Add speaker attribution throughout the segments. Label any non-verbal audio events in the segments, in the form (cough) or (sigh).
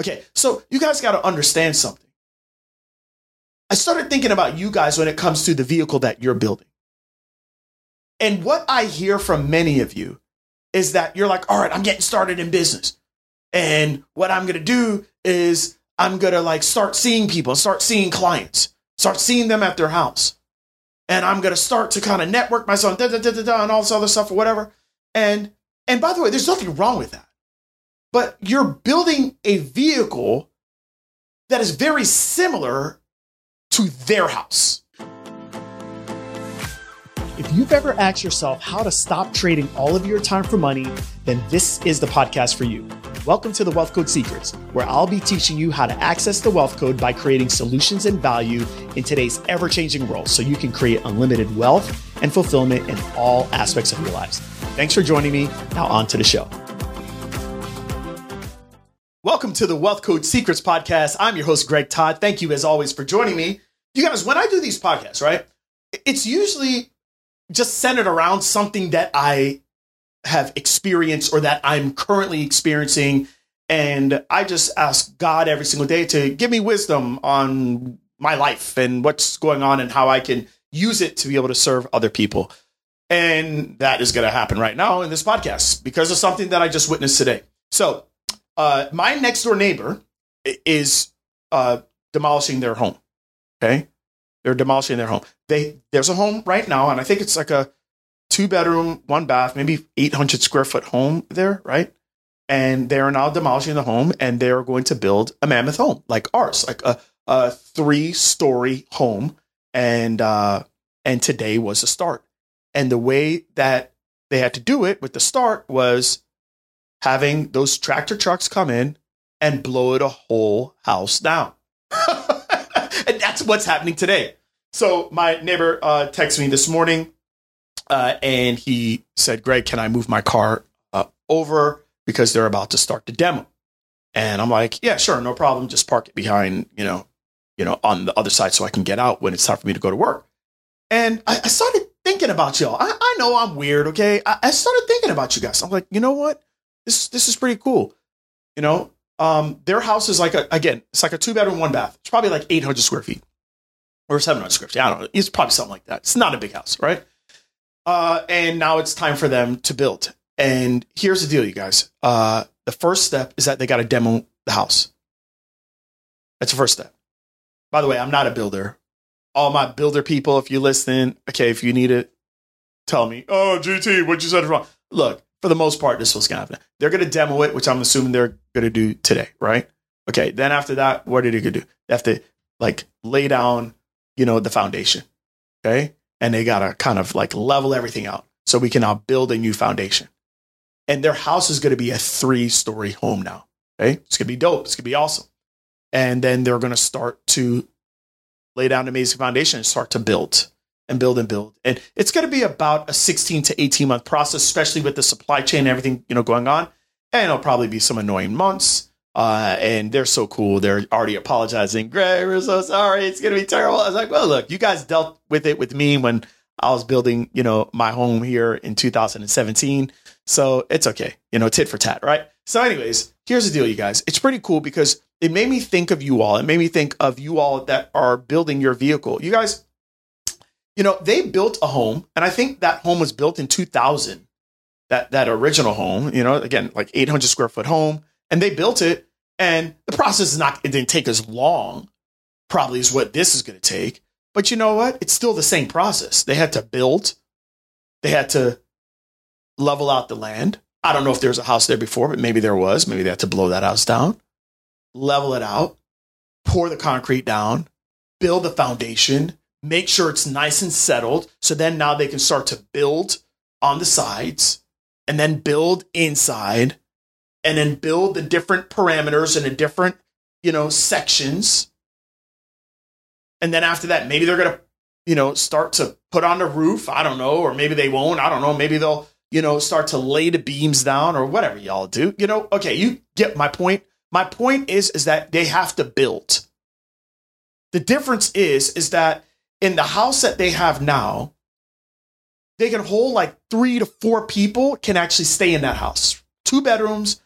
Speaker 1: Okay, so you guys got to understand something. I started thinking about you guys when it comes to the vehicle that you're building. And what I hear from many of you is that you're like, all right, I'm getting started in business. And what I'm going to do is I'm going to like start seeing people, start seeing clients, start seeing them at their house. And I'm going to start to kind of network myself da, da, da, da, da, and all this other stuff or whatever. And, and by the way, there's nothing wrong with that. But you're building a vehicle that is very similar to their house. If you've ever asked yourself how to stop trading all of your time for money, then this is the podcast for you. Welcome to the Wealth Code Secrets, where I'll be teaching you how to access the wealth code by creating solutions and value in today's ever changing world so you can create unlimited wealth and fulfillment in all aspects of your lives. Thanks for joining me. Now, on to the show. Welcome to the Wealth Code Secrets podcast. I'm your host, Greg Todd. Thank you, as always, for joining me. You guys, when I do these podcasts, right, it's usually just centered around something that I have experienced or that I'm currently experiencing. And I just ask God every single day to give me wisdom on my life and what's going on and how I can use it to be able to serve other people. And that is going to happen right now in this podcast because of something that I just witnessed today. So, uh, my next door neighbor is uh, demolishing their home. Okay. They're demolishing their home. They there's a home right now, and I think it's like a two bedroom, one bath, maybe 800 square foot home there, right? And they are now demolishing the home, and they are going to build a mammoth home like ours, like a, a three story home. And uh, and today was the start. And the way that they had to do it with the start was having those tractor trucks come in and blow it a whole house down. (laughs) and that's what's happening today. So my neighbor uh, texted me this morning, uh, and he said, "Greg, can I move my car uh, over because they're about to start the demo?" And I'm like, "Yeah, sure, no problem. Just park it behind, you know, you know, on the other side so I can get out when it's time for me to go to work." And I, I started thinking about y'all. I, I know I'm weird, okay? I, I started thinking about you guys. I'm like, you know what? This this is pretty cool. You know, um, their house is like a again, it's like a two bedroom, one bath. It's probably like 800 square feet or 700 square feet. I don't know. It's probably something like that. It's not a big house, right? Uh, and now it's time for them to build. And here's the deal, you guys. Uh, the first step is that they got to demo the house. That's the first step. By the way, I'm not a builder. All my builder people, if you're listening, okay, if you need it, tell me. Oh, GT, what you said is wrong. Look, for the most part, this was going to happen. They're going to demo it, which I'm assuming they're going to do today, right? Okay. Then after that, what are they going to do? They have to like lay down, you know, the foundation. Okay. And they got to kind of like level everything out so we can now build a new foundation. And their house is going to be a three story home now. Okay. It's going to be dope. It's going to be awesome. And then they're going to start to lay down an amazing foundation and start to build and build and build. And it's going to be about a 16 to 18 month process, especially with the supply chain and everything, you know, going on. And it'll probably be some annoying months. Uh, and they're so cool. They're already apologizing. Greg, we're so sorry. It's going to be terrible. I was like, well, look, you guys dealt with it with me when I was building, you know, my home here in 2017. So it's okay. You know, tit for tat, right? So, anyways, here's the deal, you guys. It's pretty cool because it made me think of you all. It made me think of you all that are building your vehicle. You guys, you know, they built a home, and I think that home was built in 2000. That that original home, you know, again, like 800 square foot home, and they built it, and the process is not. It didn't take as long, probably, as what this is going to take. But you know what? It's still the same process. They had to build, they had to level out the land. I don't know if there was a house there before, but maybe there was. Maybe they had to blow that house down, level it out, pour the concrete down, build the foundation, make sure it's nice and settled. So then now they can start to build on the sides and then build inside and then build the different parameters and the different, you know, sections. And then after that, maybe they're going to, you know, start to put on the roof. I don't know. Or maybe they won't. I don't know. Maybe they'll, you know, start to lay the beams down or whatever y'all do. You know, okay, you get my point. My point is, is that they have to build. The difference is, is that in the house that they have now, they can hold like three to four people can actually stay in that house. Two bedrooms,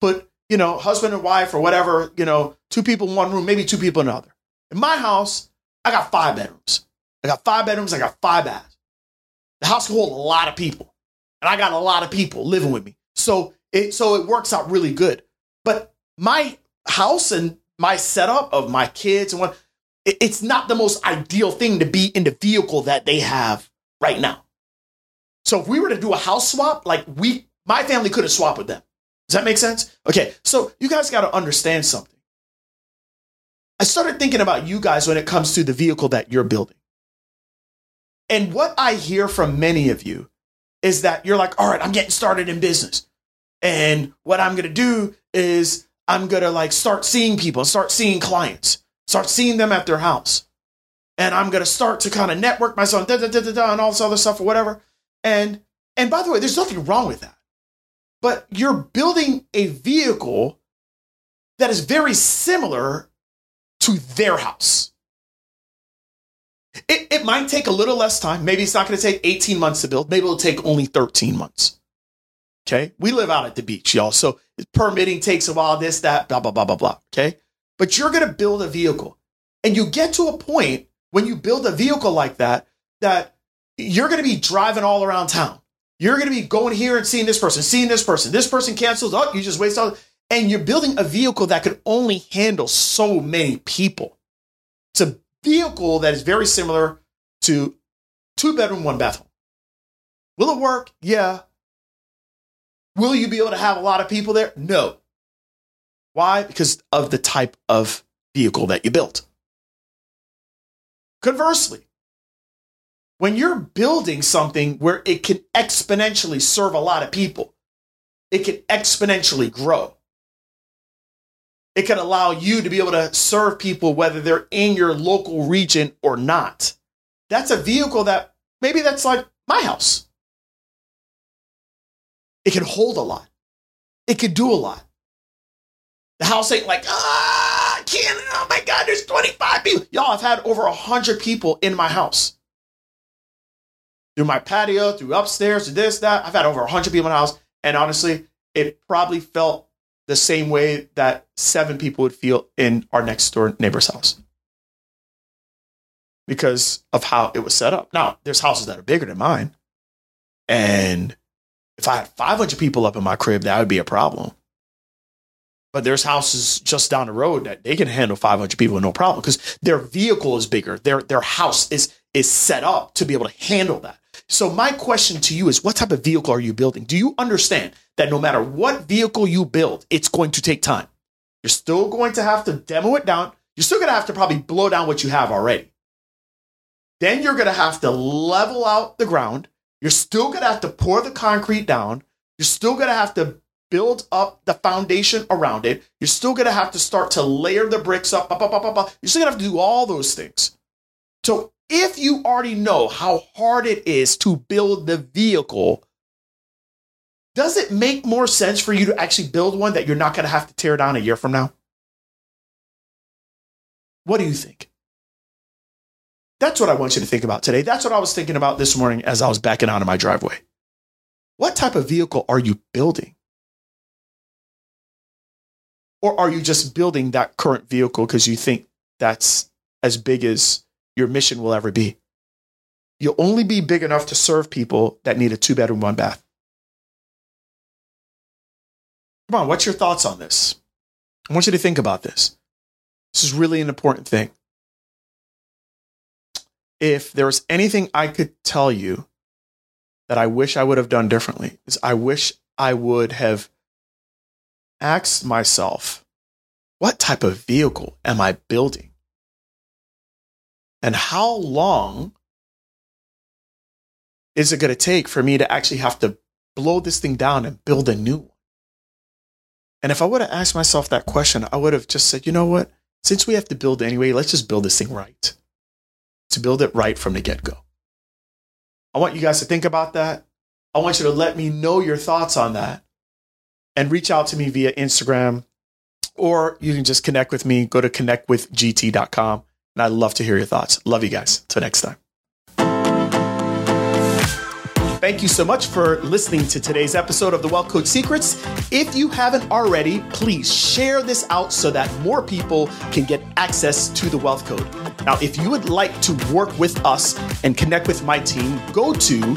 Speaker 1: put you know, husband and wife or whatever, you know, two people in one room, maybe two people in another. In my house, I got five bedrooms. I got five bedrooms, I got five baths. The house can hold a lot of people. And I got a lot of people living with me. So it so it works out really good. But my house and my setup of my kids and what it's not the most ideal thing to be in the vehicle that they have right now. So if we were to do a house swap, like we my family couldn't swap with them. Does that make sense? Okay, so you guys got to understand something. I started thinking about you guys when it comes to the vehicle that you're building. And what I hear from many of you is that you're like, all right, I'm getting started in business. And what I'm going to do is I'm going to like start seeing people, start seeing clients, start seeing them at their house. And I'm going to start to kind of network myself da, da, da, da, da, and all this other stuff or whatever. And, and by the way, there's nothing wrong with that but you're building a vehicle that is very similar to their house. It, it might take a little less time. Maybe it's not going to take 18 months to build. Maybe it'll take only 13 months. Okay. We live out at the beach, y'all. So permitting takes a while, this, that, blah, blah, blah, blah, blah. Okay. But you're going to build a vehicle and you get to a point when you build a vehicle like that, that you're going to be driving all around town. You're going to be going here and seeing this person, seeing this person. This person cancels. Oh, you just waste all. And you're building a vehicle that could only handle so many people. It's a vehicle that is very similar to two bedroom, one bathroom. Will it work? Yeah. Will you be able to have a lot of people there? No. Why? Because of the type of vehicle that you built. Conversely, when you're building something where it can exponentially serve a lot of people, it can exponentially grow. It can allow you to be able to serve people whether they're in your local region or not. That's a vehicle that maybe that's like my house. It can hold a lot. It can do a lot. The house ain't like, ah, I can't, oh my God, there's 25 people. Y'all, I've had over 100 people in my house through my patio, through upstairs, to this, that. I've had over 100 people in my house. And honestly, it probably felt the same way that seven people would feel in our next door neighbor's house because of how it was set up. Now, there's houses that are bigger than mine. And if I had 500 people up in my crib, that would be a problem. But there's houses just down the road that they can handle 500 people no problem because their vehicle is bigger. Their, their house is, is set up to be able to handle that. So my question to you is what type of vehicle are you building? Do you understand that no matter what vehicle you build, it's going to take time? You're still going to have to demo it down. You're still going to have to probably blow down what you have already. Then you're going to have to level out the ground. You're still going to have to pour the concrete down. You're still going to have to build up the foundation around it. You're still going to have to start to layer the bricks up. You're still going to have to do all those things. So if you already know how hard it is to build the vehicle, does it make more sense for you to actually build one that you're not going to have to tear down a year from now? What do you think? That's what I want you to think about today. That's what I was thinking about this morning as I was backing out of my driveway. What type of vehicle are you building? Or are you just building that current vehicle because you think that's as big as your mission will ever be. You'll only be big enough to serve people that need a two bedroom, one bath. Come on, what's your thoughts on this? I want you to think about this. This is really an important thing. If there was anything I could tell you that I wish I would have done differently, is I wish I would have asked myself, what type of vehicle am I building? And how long is it going to take for me to actually have to blow this thing down and build a new one? And if I would have asked myself that question, I would have just said, you know what? Since we have to build anyway, let's just build this thing right. To build it right from the get go. I want you guys to think about that. I want you to let me know your thoughts on that and reach out to me via Instagram or you can just connect with me. Go to connectwithgt.com and I'd love to hear your thoughts. Love you guys. Till next time. Thank you so much for listening to today's episode of the Wealth Code Secrets. If you haven't already, please share this out so that more people can get access to the Wealth Code. Now, if you would like to work with us and connect with my team, go to